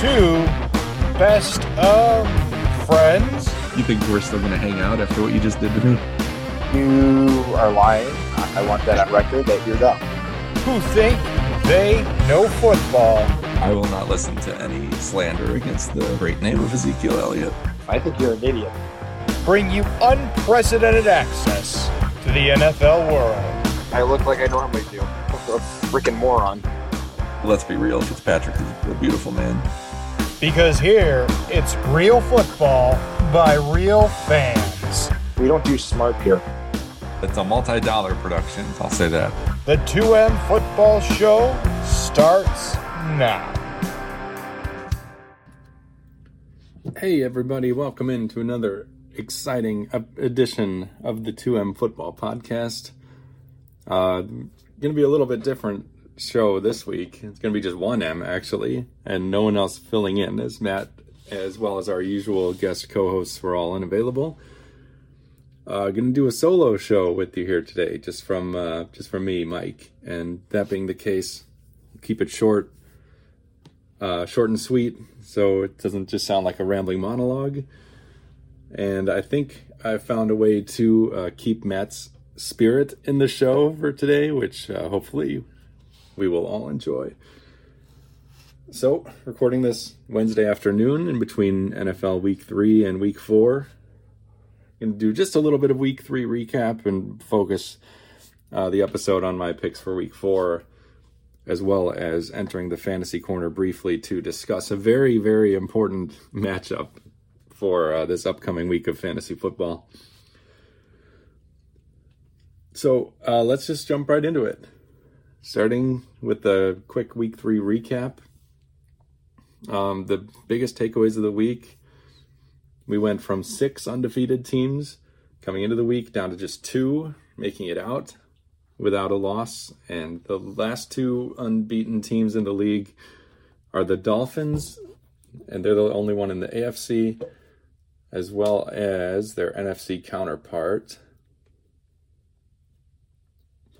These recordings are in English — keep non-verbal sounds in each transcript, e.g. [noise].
two best of friends. You think we're still going to hang out after what you just did to me? You are lying. I I want that on record that you're dumb. who think they know football. I will not listen to any slander against the great name of Ezekiel Elliott. I think you're an idiot. Bring you unprecedented access to the NFL world. I look like I normally do. A freaking moron. Let's be real, Fitzpatrick is a beautiful man. Because here, it's real football by real fans. We don't do smart here. It's a multi-dollar production, I'll say that. The 2M Football Show starts now. Hey, everybody, welcome into another exciting edition of the 2M Football Podcast. Uh, going to be a little bit different show this week. It's going to be just one M, actually, and no one else filling in, as Matt, as well as our usual guest co hosts, were all unavailable. Uh, going to do a solo show with you here today, just from uh, just from me, Mike. And that being the case, keep it short, uh, short and sweet, so it doesn't just sound like a rambling monologue. And I think I found a way to uh, keep Matt's spirit in the show for today, which uh, hopefully we will all enjoy. So, recording this Wednesday afternoon in between NFL Week 3 and Week 4. Going to do just a little bit of Week 3 recap and focus uh, the episode on my picks for Week 4 as well as entering the fantasy corner briefly to discuss a very, very important [laughs] matchup for uh, this upcoming week of fantasy football. So uh, let's just jump right into it. Starting with the quick week three recap. Um, the biggest takeaways of the week we went from six undefeated teams coming into the week down to just two making it out without a loss. And the last two unbeaten teams in the league are the Dolphins, and they're the only one in the AFC, as well as their NFC counterpart.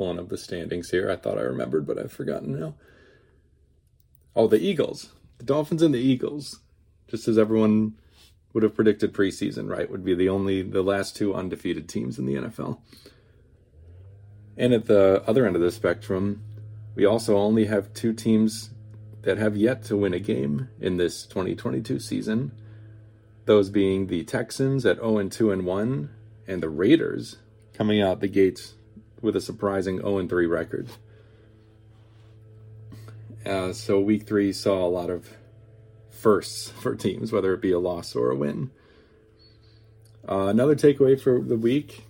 Pulling up the standings here. I thought I remembered, but I've forgotten now. Oh, the Eagles. The Dolphins and the Eagles. Just as everyone would have predicted preseason, right? Would be the only, the last two undefeated teams in the NFL. And at the other end of the spectrum, we also only have two teams that have yet to win a game in this 2022 season. Those being the Texans at 0 and 2 and 1 and the Raiders coming out the gates with a surprising 0 3 record. Uh, so week 3 saw a lot of firsts [laughs] for teams whether it be a loss or a win. Uh, another takeaway for the week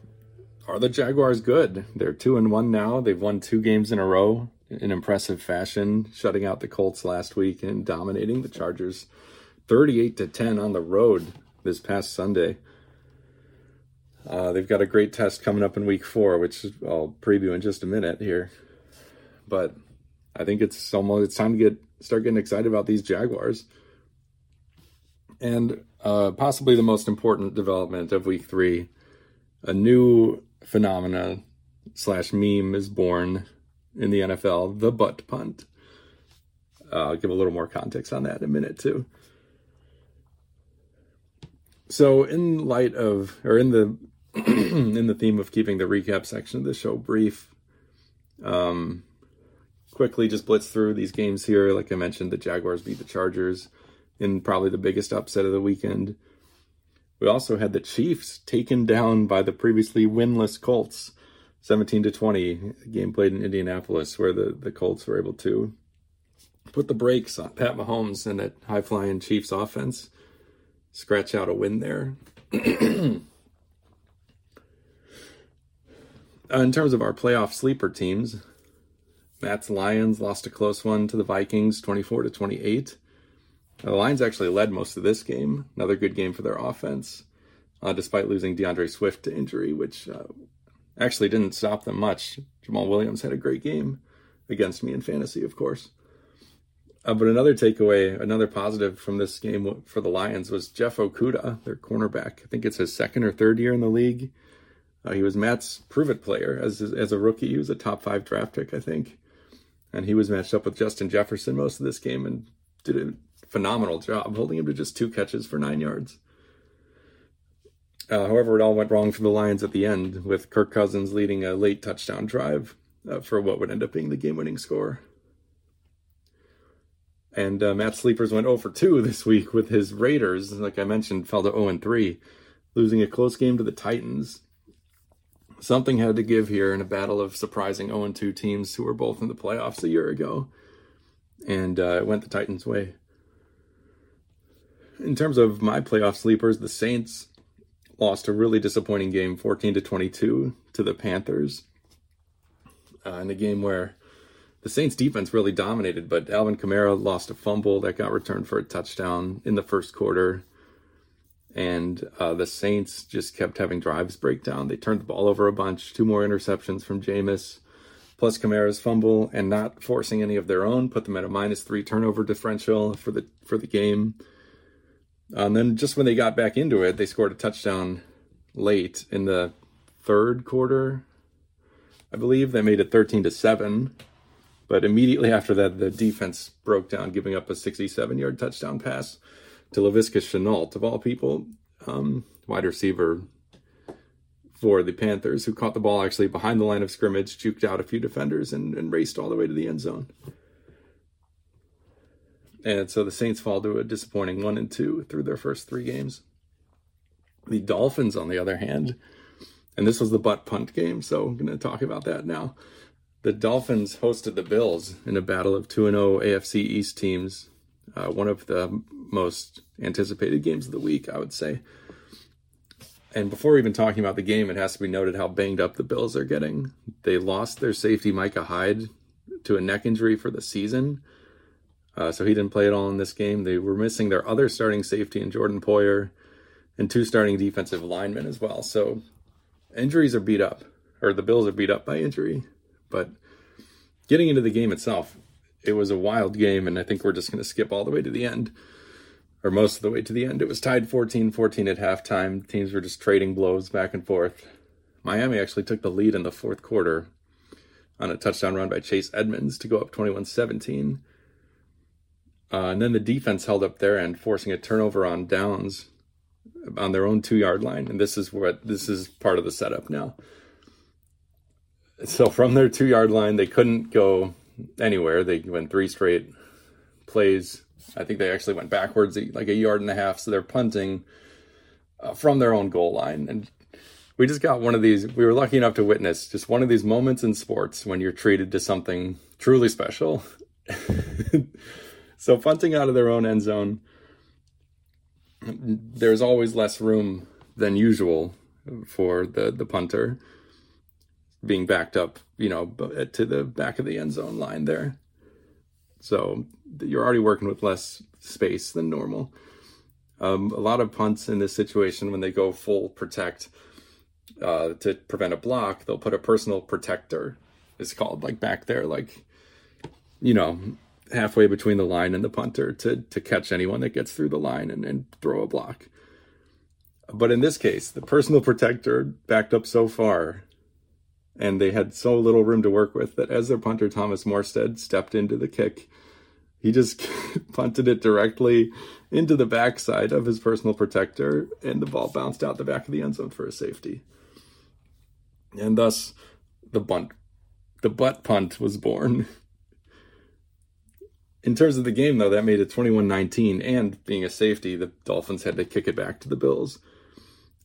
are the Jaguars good? They're two and one now. They've won two games in a row in impressive fashion, shutting out the Colts last week and dominating the Chargers 38 to 10 on the road this past Sunday. Uh, they've got a great test coming up in week four, which I'll preview in just a minute here. But I think it's almost it's time to get start getting excited about these Jaguars. And uh, possibly the most important development of week three, a new phenomena slash meme is born in the NFL, the butt punt. Uh, I'll give a little more context on that in a minute too. So, in light of, or in the [clears throat] in the theme of keeping the recap section of the show brief, um, quickly just blitz through these games here. Like I mentioned, the Jaguars beat the Chargers in probably the biggest upset of the weekend. We also had the Chiefs taken down by the previously winless Colts, 17 to 20. game played in Indianapolis, where the, the Colts were able to put the brakes on Pat Mahomes and that high flying Chiefs offense, scratch out a win there. [clears throat] Uh, in terms of our playoff sleeper teams, Matt's Lions lost a close one to the Vikings, 24 to 28. The Lions actually led most of this game. Another good game for their offense, uh, despite losing D'Andre Swift to injury, which uh, actually didn't stop them much. Jamaal Williams had a great game against me in fantasy, of course. Uh, but another takeaway, another positive from this game for the Lions was Jeff Okudah, their cornerback. I think it's his second or third year in the league. Uh, he was Matt's prove it player as as a rookie. He was a top five draft pick, I think, and he was matched up with Justin Jefferson most of this game and did a phenomenal job holding him to just two catches for nine yards. Uh, however, it all went wrong for the Lions at the end, with Kirk Cousins leading a late touchdown drive uh, for what would end up being the game winning score. And uh, Matt Sleepers went 0 for 2 [laughs] this week with his Raiders, like I mentioned, fell to 0 and 3, losing a close game to the Titans. Something had to give here in a battle of surprising 0 and 2 teams who were both in the playoffs a year ago. And uh, it went the Titans' way. In terms of my playoff sleepers, the Saints lost a really disappointing game 14 to 22 to the Panthers. Uh, in a game where the Saints defense really dominated, but Alvin Kamara lost a fumble that got returned for a touchdown in the first quarter. And uh, the Saints just kept having drives break down. They turned the ball over a bunch, two more interceptions from Jameis, plus Kamara's fumble, and not forcing any of their own, put them at a minus three turnover differential for the for the game. And then just when they got back into it, they scored a touchdown late in the third quarter, I believe. They made it 13 to 7. But immediately after that, the defense broke down, giving up a 67 yard touchdown pass to Laviska Shenault, of all people, um, wide receiver for the Panthers, who caught the ball actually behind the line of scrimmage, juked out a few defenders, and, and raced all the way to the end zone. And so the Saints fall to a disappointing one and two through their first three games. The Dolphins, on the other hand, and this was the butt punt game, so I'm going to talk about that now. The Dolphins hosted the Bills in a battle of 2 0 AFC East teams, uh, one of the most anticipated games of the week, I would say. And before even talking about the game, it has to be noted how banged up the Bills are getting. They lost their safety, Micah Hyde, to a neck injury for the season. Uh, so he didn't play at all in this game. They were missing their other starting safety in Jordan Poyer and two starting defensive linemen as well. So injuries are beat up, or the Bills are beat up by injury. But getting into the game itself, it was a wild game, and I think we're just going to skip all the way to the end, or most of the way to the end. It was tied 14 14 at halftime. Teams were just trading blows back and forth. Miami actually took the lead in the fourth quarter on a touchdown run by Chase Edmonds to go up 21 17. Uh, and then the defense held up their end, forcing a turnover on downs on their own two yard line. And this is what this is part of the setup now. So from their two yard line, they couldn't go anywhere. They went three straight plays. I think they actually went backwards like a yard and a half. So they're punting uh, from their own goal line. And we just got one of these, we were lucky enough to witness just one of these moments in sports when you're treated to something truly special. [laughs] So punting out of their own end zone, there's always less room than usual for the the punter being backed up, you know, to the back of the end zone line there. So you're already working with less space than normal. Um, a lot of punts in this situation, when they go full protect uh, to prevent a block, they'll put a personal protector. It's called like back there, like you know, halfway between the line and the punter to to catch anyone that gets through the line and, and throw a block. But in this case, the personal protector backed up so far and they had so little room to work with that as their punter Thomas Morstead stepped into the kick, he just [laughs] punted it directly into the backside of his personal protector, and the ball bounced out the back of the end zone for a safety. And thus, the bunt, the butt punt was born. [laughs] In terms of the game, though, that made it 21 19, and being a safety, the Dolphins had to kick it back to the Bills.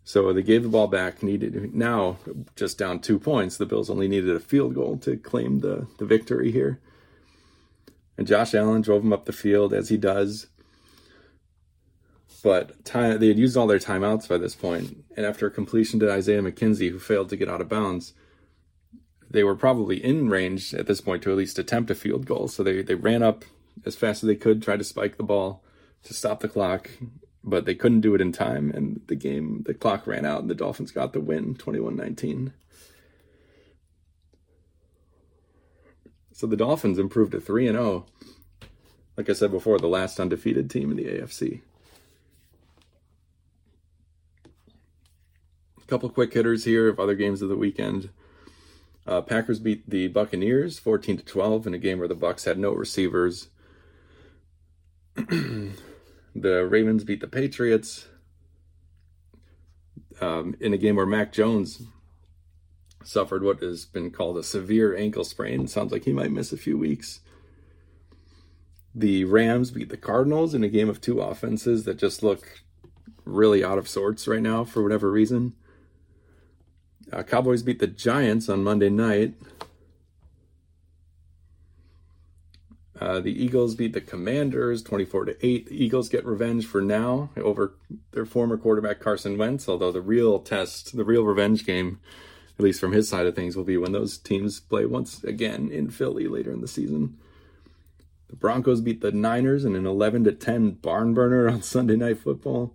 So they gave the ball back, needed now just down two points. The Bills only needed a field goal to claim the, the victory here. And Josh Allen drove him up the field as he does. But time, they had used all their timeouts by this point, and after a completion to Isaiah McKenzie, who failed to get out of bounds, they were probably in range at this point to at least attempt a field goal. So they, they ran up as fast as they could, tried to spike the ball to stop the clock, but they couldn't do it in time. And the game, the clock ran out, and the Dolphins got the win 21 19. So the Dolphins improved to 3 and 0. Like I said before, the last undefeated team in the AFC. A couple quick hitters here of other games of the weekend. Uh, Packers beat the Buccaneers 14 to 12 in a game where the Bucks had no receivers [clears throat] the Ravens beat the Patriots um, in a game where Mac Jones suffered what has been called a severe ankle sprain. Sounds like he might miss a few weeks. The Rams beat the Cardinals in a game of two offenses that just look really out of sorts right now for whatever reason. Uh, Cowboys beat the Giants on Monday night. Uh, the Eagles beat the Commanders 24 to 8. The Eagles get revenge for now over their former quarterback Carson Wentz, although the real test, the real revenge game, at least from his side of things, will be when those teams play once again in Philly later in the season. The Broncos beat the Niners in an 11 to 10 barn burner on [laughs] Sunday Night Football.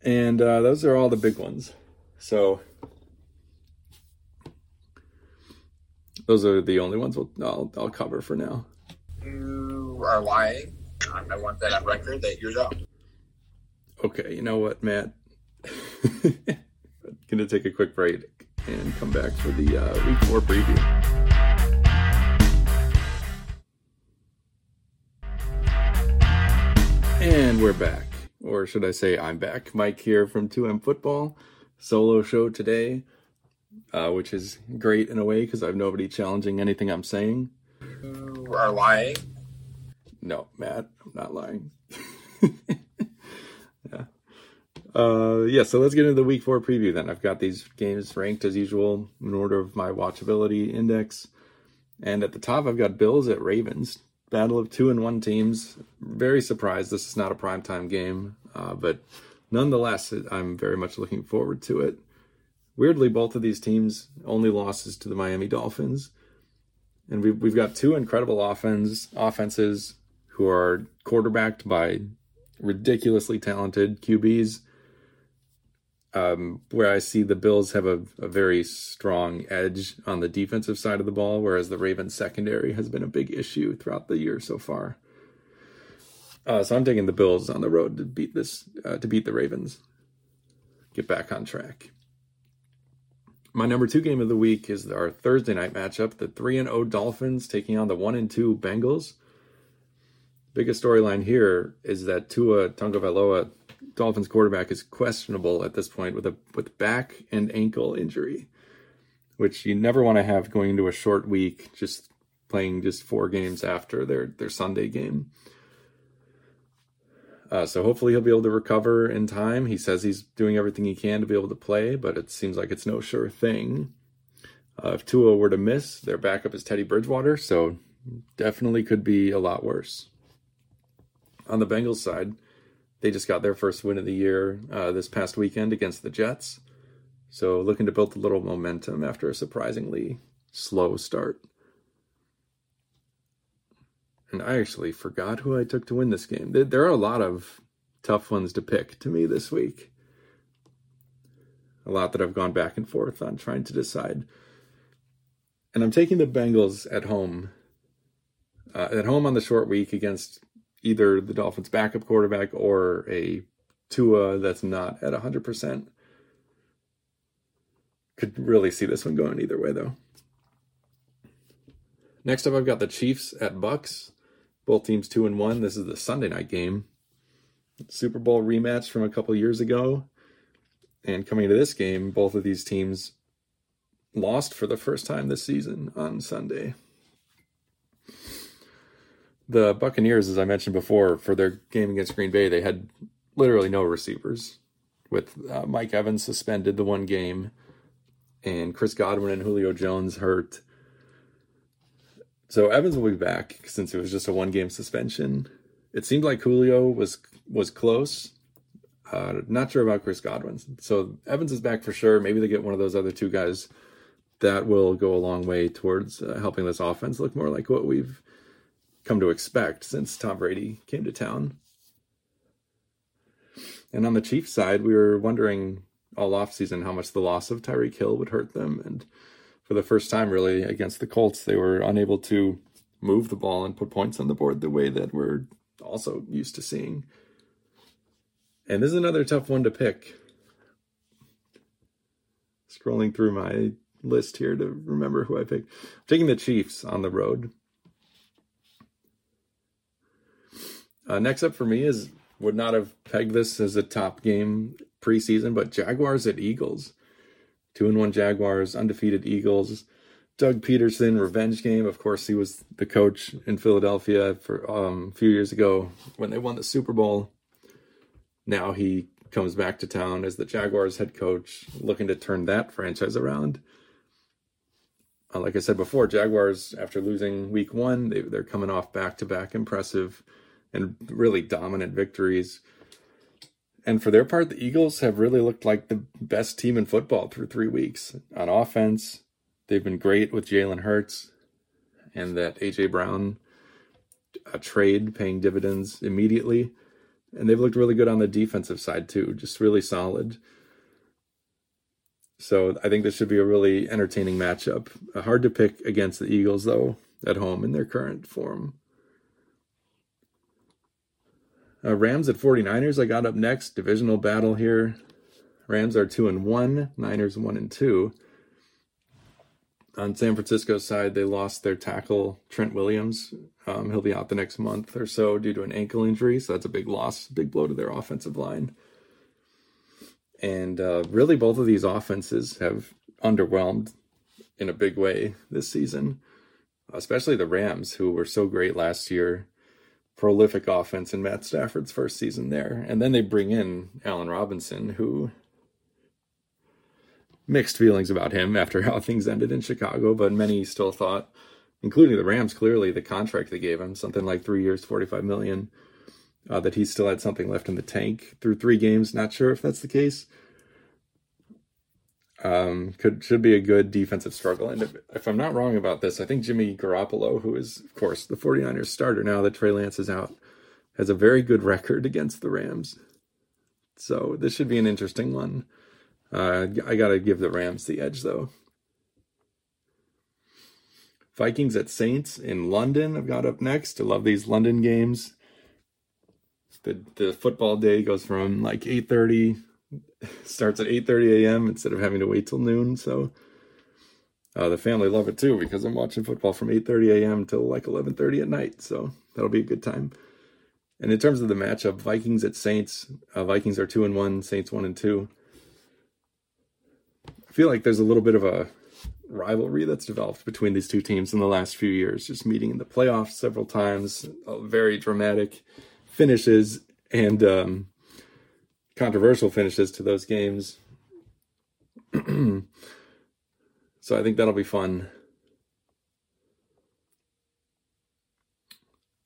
And uh, those are all the big ones. So those are the only ones we'll, I'll, I'll cover for now. You are lying. I want that on record that you're up. Okay, you know what, Matt? [laughs] Gonna take a quick break and come back for the uh, week four preview. And we're back, or should I say, I'm back. Mike here from 2M Football, solo show today, uh, which is great in a way because I have nobody challenging anything I'm saying. You are lying. No, Matt, I'm not lying. [laughs] yeah. Uh, yeah, so let's get into the week four preview then. I've got these games ranked as usual in order of my watchability index. And at the top, I've got Bills at Ravens. Battle of two and one teams. Very surprised this is not a primetime game, uh, but nonetheless, I'm very much looking forward to it. Weirdly, both of these teams only losses to the Miami Dolphins, and we've we've got two incredible offense offenses who are quarterbacked by ridiculously talented QBs. Um, where I see the Bills have a, a, very strong edge on the defensive side of the ball, whereas the Ravens secondary has been a big issue throughout the year so far. Uh, so I'm taking the Bills on the road to beat this, uh, to beat the Ravens, get back on track. My number two game of the week is our Thursday night matchup: the three and O Dolphins taking on the one and two Bengals. Biggest storyline here is that Tua Tagovailoa Dolphins quarterback is questionable at this point with a with back and ankle injury, which you never want to have going into a short week, just playing just four games after their their Sunday game. Uh, so hopefully he'll be able to recover in time. He says he's doing everything he can to be able to play, but it seems like it's no sure thing. Uh, if Tua were to miss, their backup is Teddy Bridgewater, so definitely could be a lot worse. On the Bengals side, they just got their first win of the year uh, this past weekend against the Jets. So looking to build a little momentum after a surprisingly slow start. And I actually forgot who I took to win this game. There are a lot of tough ones to pick to me this week. A lot that I've gone back and forth on trying to decide. And I'm taking the Bengals at home. Uh, at home on the short week against either the Dolphins' backup quarterback or a Tua that's not at 100%. Could really see this one going either way, though. Next up, I've got the Chiefs at Bucks. Both teams two and one. This is the Sunday night game. Super Bowl rematch from a couple years ago. And coming into this game, both of these teams lost for the first time this season on Sunday the Buccaneers, as I mentioned before, for their game against Green Bay, they had literally no receivers, with uh, Mike Evans suspended the one game, and Chris Godwin and Julio Jones hurt. So Evans will be back since it was just a one game suspension. It seemed like Julio was was close. Uh, not sure about Chris Godwin. So Evans is back for sure. Maybe they get one of those other two guys. That will go a long way towards uh, helping this offense look more like what we've come to expect since Tom Brady came to town. And on the Chiefs side, we were wondering all offseason how much the loss of Tyreek Hill would hurt them. And for the first time, really, against the Colts, they were unable to move the ball and put points on the board the way that we're also used to seeing. And this is another tough one to pick. Scrolling through my list here to remember who I picked. I'm taking the Chiefs on the road Uh, next up for me is would not have pegged this as a top game preseason, but Jaguars at Eagles. Two and one Jaguars, undefeated Eagles. Doug Pederson revenge game. Of course, he was the coach in Philadelphia for um, a few years ago when they won the Super Bowl. Now he comes back to town as the Jaguars head coach, looking to turn that franchise around. Uh, like I said before, Jaguars after losing Week One, they, they're coming off back to back impressive and really dominant victories. And for their part, the Eagles have really looked like the best team in football through three weeks. On offense, they've been great with Jalen Hurts and that A.J. Brown a trade paying dividends immediately. And they've looked really good on the defensive side, too, just really solid. So I think this should be a really entertaining matchup. Uh, hard to pick against the Eagles, though, at home in their current form. Uh, Rams at 49ers, I got up next. Divisional battle here. Rams are 2 and 1, Niners 1 and 2. On San Francisco's side, they lost their tackle, Trent Williams. Um, he'll be out the next month or so due to an ankle injury, so that's a big loss, big blow to their offensive line. And uh, really, both of these offenses have underwhelmed in a big way this season, especially the Rams, who were so great last year prolific offense in Matt Stafford's first season there. And then they bring in Allen Robinson, who mixed feelings about him [laughs] after how things ended in Chicago, but many still thought, including the Rams, clearly the contract they gave him, something like three years, 45 million, uh, that he still had something left in the tank through three games. Not sure if that's the case. Um, could should be a good defensive struggle. And if, if, I'm not wrong about this, I think Jimmy Garoppolo, who is of course the 49ers starter now that Trey Lance is out, has a very good record against the Rams. So this should be an interesting one. Uh, I got to give the Rams the edge though. Vikings at Saints in London. I've got up next. I love these London games. The the football day goes from like 8:30 starts at 8:30 a.m. instead of having to wait till noon. So uh, the family love it too because I'm watching football from 8:30 a.m. till like 11:30 at night. So that'll be a good time. And in terms of the matchup, Vikings at Saints, uh, Vikings are two and one, Saints one and two. I feel like there's a little bit of a rivalry that's developed between these two teams in the last few years, just meeting in the playoffs several times, uh, very dramatic finishes, and um, controversial finishes to those games. [clears throat] so I think that'll be fun.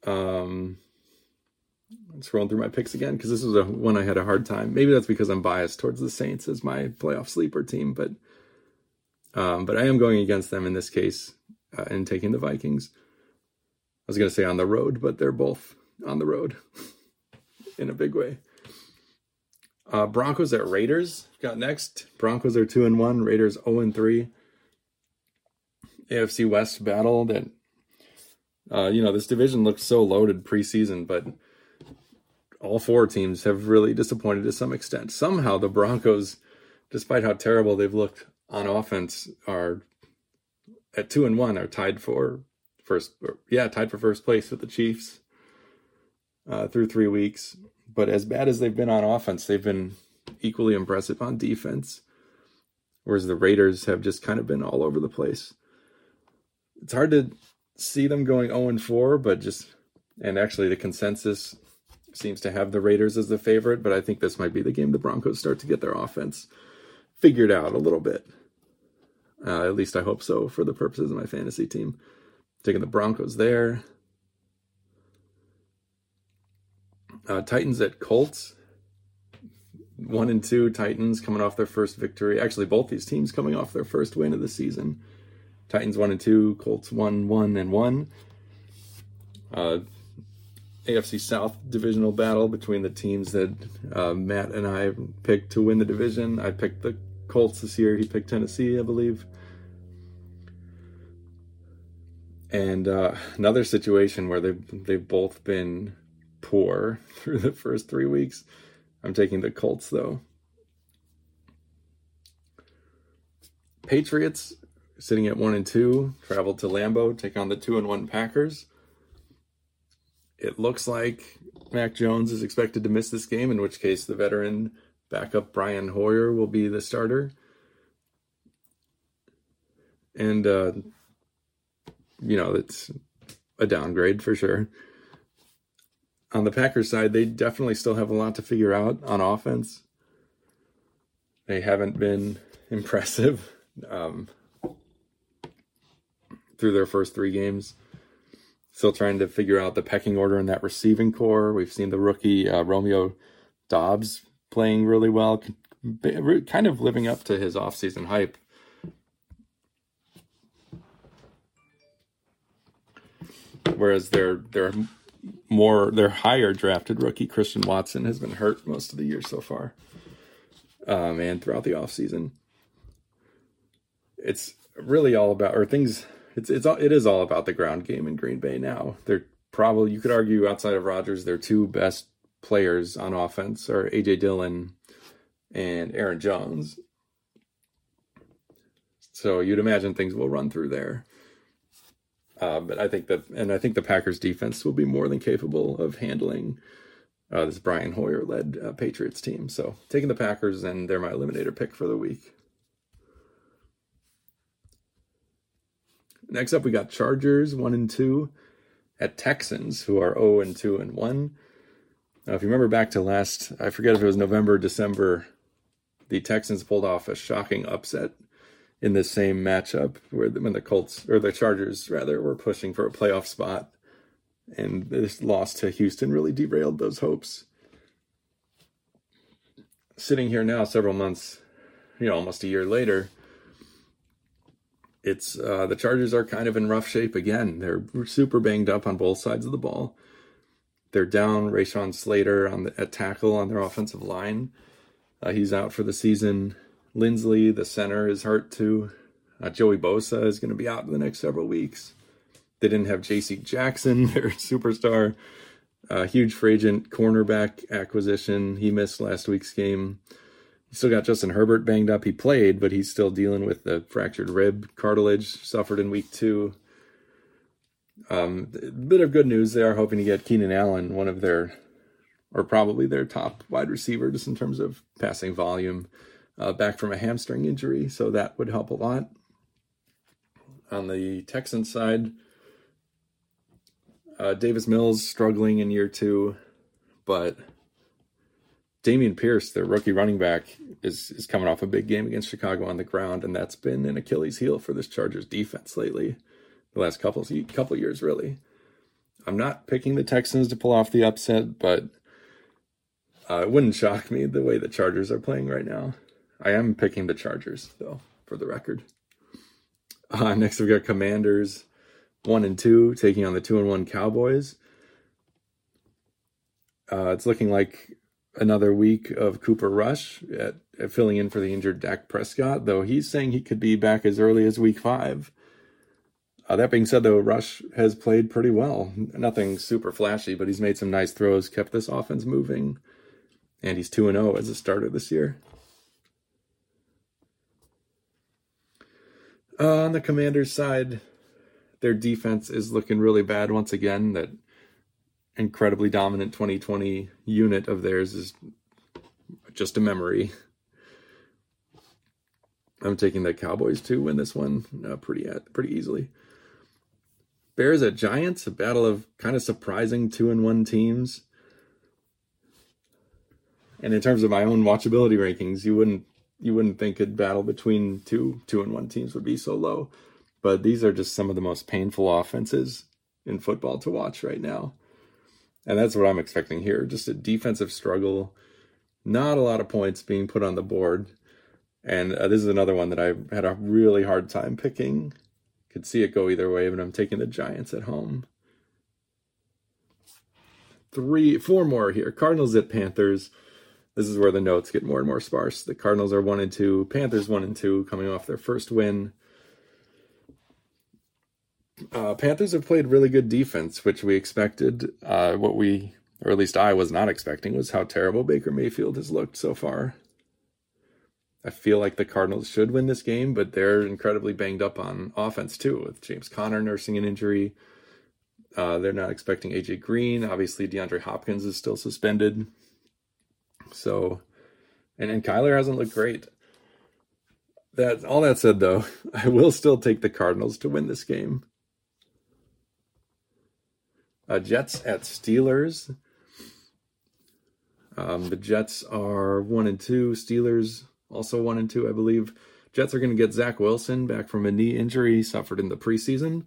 Um, scrolling through my picks again because this was a one I had a hard time. Maybe that's because I'm biased towards the Saints as my playoff sleeper team, but um, but I am going against them in this case uh, and taking the Vikings. I was going to say on the road, but they're both on the road [laughs] in a big way. Uh, Broncos at Raiders got next. Broncos are two and one. Raiders zero oh and three. AFC West battle that uh, you know this division looks so loaded preseason, but all four teams have really disappointed to some extent. Somehow the Broncos, despite how terrible they've looked on offense, are at two and one are tied for first. Yeah, tied for first place with the Chiefs uh, through three weeks. But as bad as they've been on offense, they've been equally impressive on defense. Whereas the Raiders have just kind of been all over the place. It's hard to see them going 0 and 4, but just and actually the consensus seems to have the Raiders as the favorite, but I think this might be the game the Broncos start to get their offense figured out a little bit. Uh, at least I hope so for the purposes of my fantasy team. Taking the Broncos there. Uh, Titans at Colts. One and two Titans coming off their first victory. Actually, both these teams coming off their first win of the season. Titans one and two, Colts one one and one. Uh, AFC South divisional battle between the teams that uh, Matt and I picked to win the division. I picked the Colts this year. He picked Tennessee, I believe. And uh, another situation where they've they've both been poor [laughs] through the first three weeks. I'm taking the Colts though. Patriots sitting at one and two, travel to Lambeau, take on the two and one Packers. it looks like Mac Jones is expected to miss this game, in which case the veteran backup Brian Hoyer will be the starter. And, uh, you know, it's a downgrade for sure. On the Packers side, they definitely still have a lot to figure out on offense. They haven't been [laughs] impressive um, through their first three games. Still trying to figure out the pecking order in that receiving corps. We've seen the rookie uh, Romeo Doubs playing really well, kind of living up to his offseason hype. Whereas their their more their higher drafted rookie Christian Watson has been hurt most of the year so far, um, and throughout the offseason. It's really all about or things it's it's all, it is all about the ground game in Green Bay now. They're probably you could argue outside of Rodgers, their two best players on offense are AJ Dillon and Aaron Jones. So you'd imagine things will run through there. Uh, but I think that, and I think the Packers defense will be more than capable of handling uh, this Brian Hoyer led uh, Patriots team. So taking the Packers, and they're my eliminator pick for the week. Next up, we got Chargers one and two at Texans, who are zero oh and two and one. Now, if you remember back to last, I forget if it was November, December, the Texans pulled off a shocking upset in this same matchup where the, when the Colts or the Chargers rather were pushing for a playoff spot, and this loss to Houston really derailed those hopes. Sitting here now, several months, you know, almost a year later, it's uh, the Chargers are kind of in rough shape again. They're super banged up on both sides of the ball. They're down Rashawn Slater on the, at tackle on their offensive line. Uh, he's out for the season. Linsley, the center, is hurt too. Uh, Joey Bosa is going to be out in the next several weeks. They didn't have J.C. Jackson, [laughs] their superstar, uh, huge free agent cornerback acquisition. He missed last week's game. You still got Justin Herbert banged up. He played, but he's still dealing with the fractured rib cartilage suffered in week two. Um, bit of good news. They are hoping to get Keenan Allen, one of their, or probably their top wide receiver, just in terms of passing volume, uh, back from a hamstring injury. So that would help a lot. On the Texans side, uh, Davis Mills struggling in year two, but Dameon Pierce, their rookie running back, is is coming off a big game against Chicago on the ground, and that's been an Achilles heel for this Chargers defense lately, the last couple couple years really. I'm not picking the Texans to pull off the upset, but uh, it wouldn't shock me the way the Chargers are playing right now. I am picking the Chargers though, for the record. Uh, next we've got Commanders, one and two, taking on the two and one Cowboys. Uh, it's looking like another week of Cooper Rush at, at, filling in for the injured Dak Prescott, though he's saying he could be back as early as week five. Uh, that being said, though, Rush has played pretty well. Nothing super flashy, but he's made some nice throws, kept this offense moving, and he's 2 0 as a starter this year. Uh, on the Commanders' side, their defense is looking really bad once again. That incredibly dominant 2020 unit of theirs is just a memory. I'm taking the Cowboys to win this one uh, pretty uh, pretty easily. Bears at Giants, a battle of kind of surprising two and one teams. And in terms of my own watchability rankings, you wouldn't you wouldn't think a battle between two two and one teams would be so low. But these are just some of the most painful offenses in football to watch right now. And that's what I'm expecting here. Just a defensive struggle, not a lot of points being put on the board. And uh, this is another one that I had a really hard time picking. Could see it go either way, but I'm taking the Giants at home. Three, four more here. Cardinals at Panthers. This is where the notes get more and more sparse. The Cardinals are one and two, Panthers one and two, coming off their first win. Uh, Panthers have played really good defense, which we expected. Uh, what we, or at least I was not expecting, was how terrible Baker Mayfield has looked so far. I feel like the Cardinals should win this game, but they're incredibly banged up on offense too, with James Conner nursing an injury. Uh, they're not expecting AJ Green. Obviously, DeAndre Hopkins is still suspended. So, and and Kyler hasn't looked great. That all that said, though, [laughs] I will still take the Cardinals to win this game. Uh, Jets at Steelers. Um, the Jets are one and two. Steelers also one and two, I believe. Jets are going to get Zach Wilson back from a knee injury he suffered in the preseason.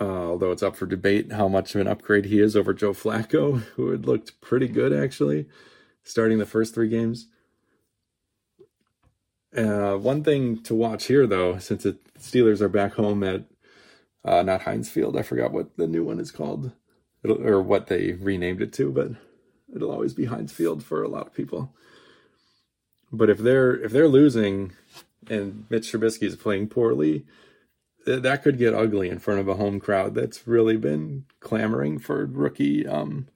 Uh, although it's up for debate how much of an upgrade he is over Joe Flacco, [laughs] who had looked pretty good actually, starting the first three games. Uh, one thing to watch here, though, since the Steelers are back home at uh, not Heinz Field, I forgot what the new one is called, it'll, or what they renamed it to, but it'll always be Heinz Field for a lot of people. But if they're if they're losing and Mitch Trubisky is playing poorly, th- that could get ugly in front of a home crowd that's really been clamoring for rookie um,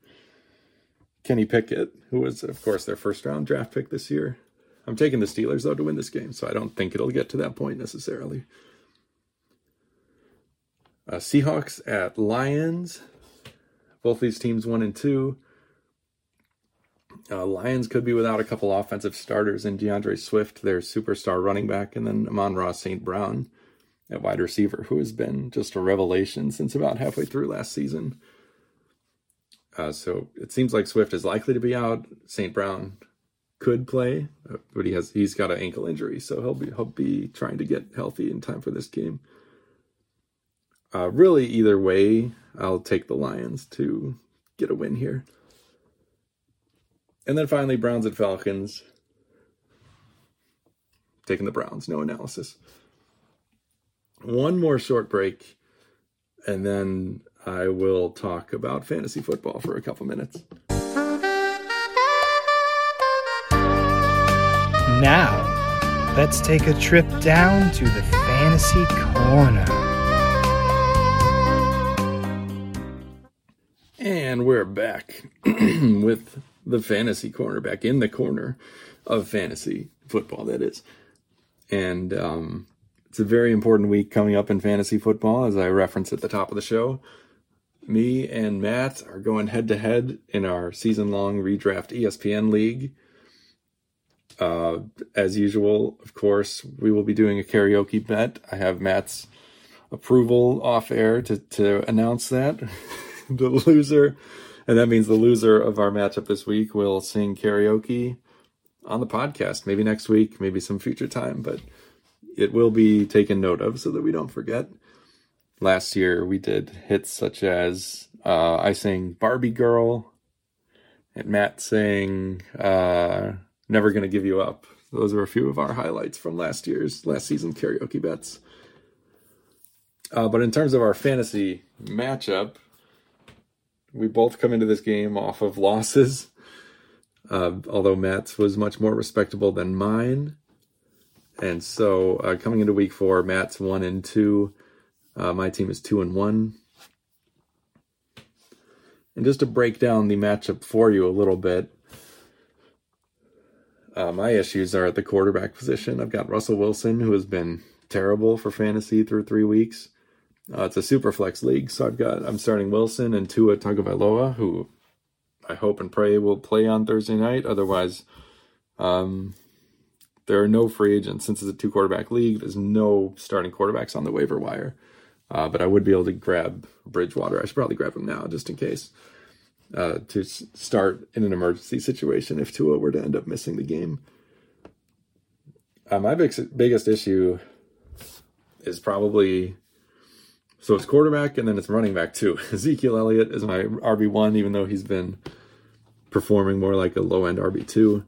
Kenny Pickett, who was of course their first round draft pick this year. I'm taking the Steelers though to win this game, so I don't think it'll get to that point necessarily. Uh, Seahawks at Lions. Both these teams one and two. Uh, Lions could be without a couple offensive starters in D'Andre Swift, their superstar running back, and then Amon-Ra St. Brown at wide receiver, who has been just a revelation since about halfway through last season. Uh, so it seems like Swift is likely to be out. St. Brown could play, uh, but he has he's got an ankle injury, so he'll be he'll be trying to get healthy in time for this game. Uh, really, either way, I'll take the Lions to get a win here. And then finally, Browns and Falcons. Taking the Browns, no analysis. One more short break, and then I will talk about fantasy football for a couple minutes. Now, let's take a trip down to the fantasy corner. And we're back [clears throat] with the fantasy corner, back in the corner of fantasy football, that is. And um, it's a very important week coming up in fantasy football, as I referenced at the top of the show. Me and Matt are going head to head in our season long redraft ESPN league. Uh, as usual, of course, we will be doing a karaoke bet. I have Matt's approval off air to, to announce that. [laughs] the loser, and that means the loser of our matchup this week will sing karaoke on the podcast. Maybe next week, maybe some future time, but it will be taken note of so that we don't forget. Last year, we did hits such as uh, I sang Barbie Girl, and Matt sang uh, Never Gonna Give You Up. Those are a few of our highlights from last year's, last season karaoke bets. Uh, but in terms of our fantasy matchup, we both come into this game off of losses. Uh, although Matt's was much more respectable than mine. And so uh, coming into week four, Matt's one and two. Uh, my team is two and one. And just to break down the matchup for you a little bit, uh, my issues are at the quarterback position. I've got Russell Wilson, who has been terrible for fantasy through three weeks. Uh, it's a super flex league, so I've got I'm starting Wilson and Tua Tagovailoa, who I hope and pray will play on Thursday night. Otherwise, um, there are no free agents since it's a two quarterback league. There's no starting quarterbacks on the waiver wire, uh, but I would be able to grab Bridgewater. I should probably grab him now just in case uh, to s- start in an emergency situation if Tua were to end up missing the game. Uh, my big, biggest issue is probably so it's quarterback and then it's running back too. [laughs] Ezekiel Elliott is my RB one, even though he's been performing more like a low end RB two.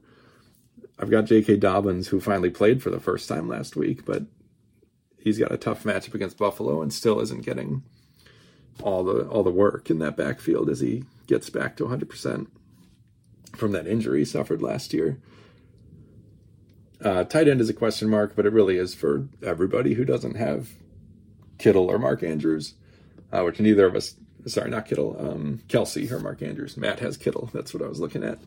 I've got J.K. Dobbins, who finally played for the first time last week, but he's got a tough matchup against Buffalo and still isn't getting all the all the work in that backfield as he gets back to 100 percent from that injury he suffered last year. Uh, tight end is a question mark, but it really is for everybody who doesn't have Kittle or Mark Andrews, uh, which neither of us, sorry, not Kittle, um, Kelce or Mark Andrews. Matt has Kittle. That's what I was looking at.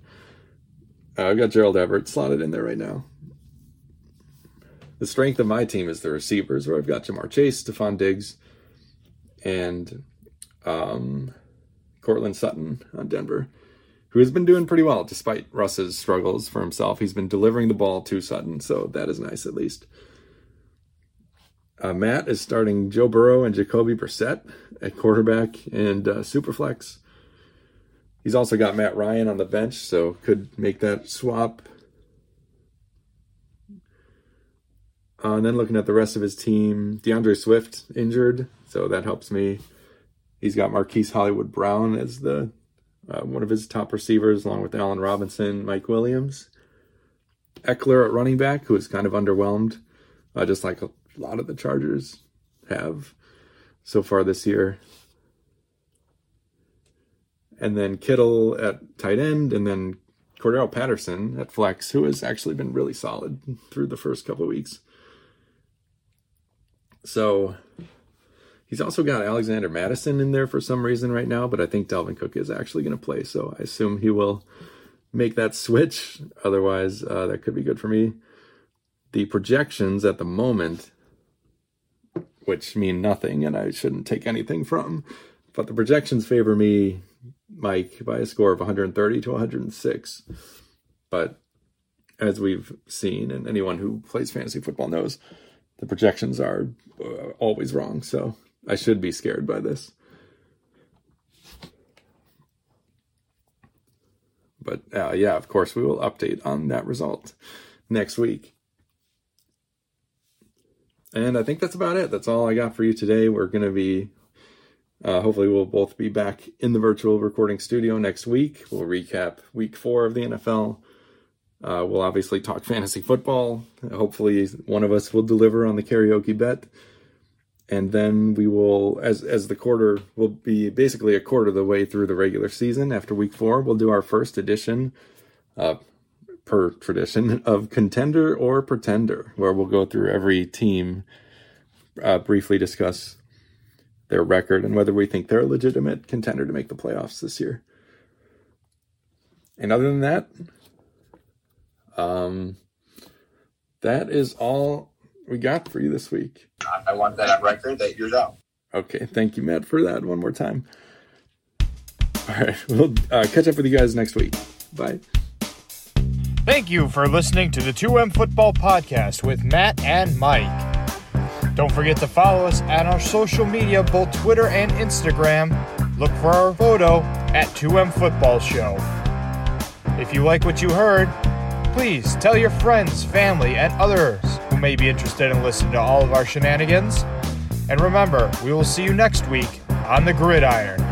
Uh, I've got Gerald Everett slotted in there right now. The strength of my team is the receivers, where I've got Ja'Marr Chase, Stefon Diggs, and um, Courtland Sutton on Denver, who has been doing pretty well despite Russ's struggles for himself. He's been delivering the ball to Sutton, so that is nice at least. Uh, Matt is starting Joe Burrow and Jacoby Brissett at quarterback and uh, Superflex. He's also got Matt Ryan on the bench, so could make that swap. Uh, and then looking at the rest of his team, D'Andre Swift injured, so that helps me. He's got Marquise Hollywood Brown as the uh, one of his top receivers, along with Allen Robinson, Mike Williams, Ekeler at running back, who is kind of underwhelmed, uh, just like a lot of the Chargers have so far this year. And then Kittle at tight end, and then Cordarrelle Patterson at flex, who has actually been really solid through the first couple of weeks. So he's also got Alexander Mattison in there for some reason right now, but I think Dalvin Cook is actually going to play, so I assume he will make that switch. Otherwise, uh, that could be good for me. The projections at the moment, which mean nothing, and I shouldn't take anything from, but the projections favor me, Mike, by a score of 130 to 106. But as we've seen, and anyone who plays fantasy football knows, the projections are uh, always wrong. So I should be scared by this. But uh, yeah, of course, we will update on that result next week. And I think that's about it. That's all I got for you today. We're going to be, uh, hopefully, we'll both be back in the virtual recording studio next week. We'll recap week four of the NFL. Uh, we'll obviously talk fantasy football. Hopefully, one of us will deliver on the karaoke bet and then we will as as the quarter will be basically a quarter of the way through the regular season after week four we'll do our first edition uh, per tradition [laughs] of contender or pretender where we'll go through every team uh, briefly discuss their record and whether we think they're a legitimate contender to make the playoffs this year and other than that um that is all we got for you this week. I want that on record that you're up. Okay, thank you, Matt, for that one more time. All right, we'll uh, catch up with you guys next week. Bye. Thank you for listening to the 2M Football Podcast with Matt and Mike. Don't forget to follow us at our social media, both Twitter and Instagram. Look for our photo at 2M Football Show. If you like what you heard, please tell your friends, family, and others who may be interested in listening to all of our shenanigans. And remember, we will see you next week on the gridiron.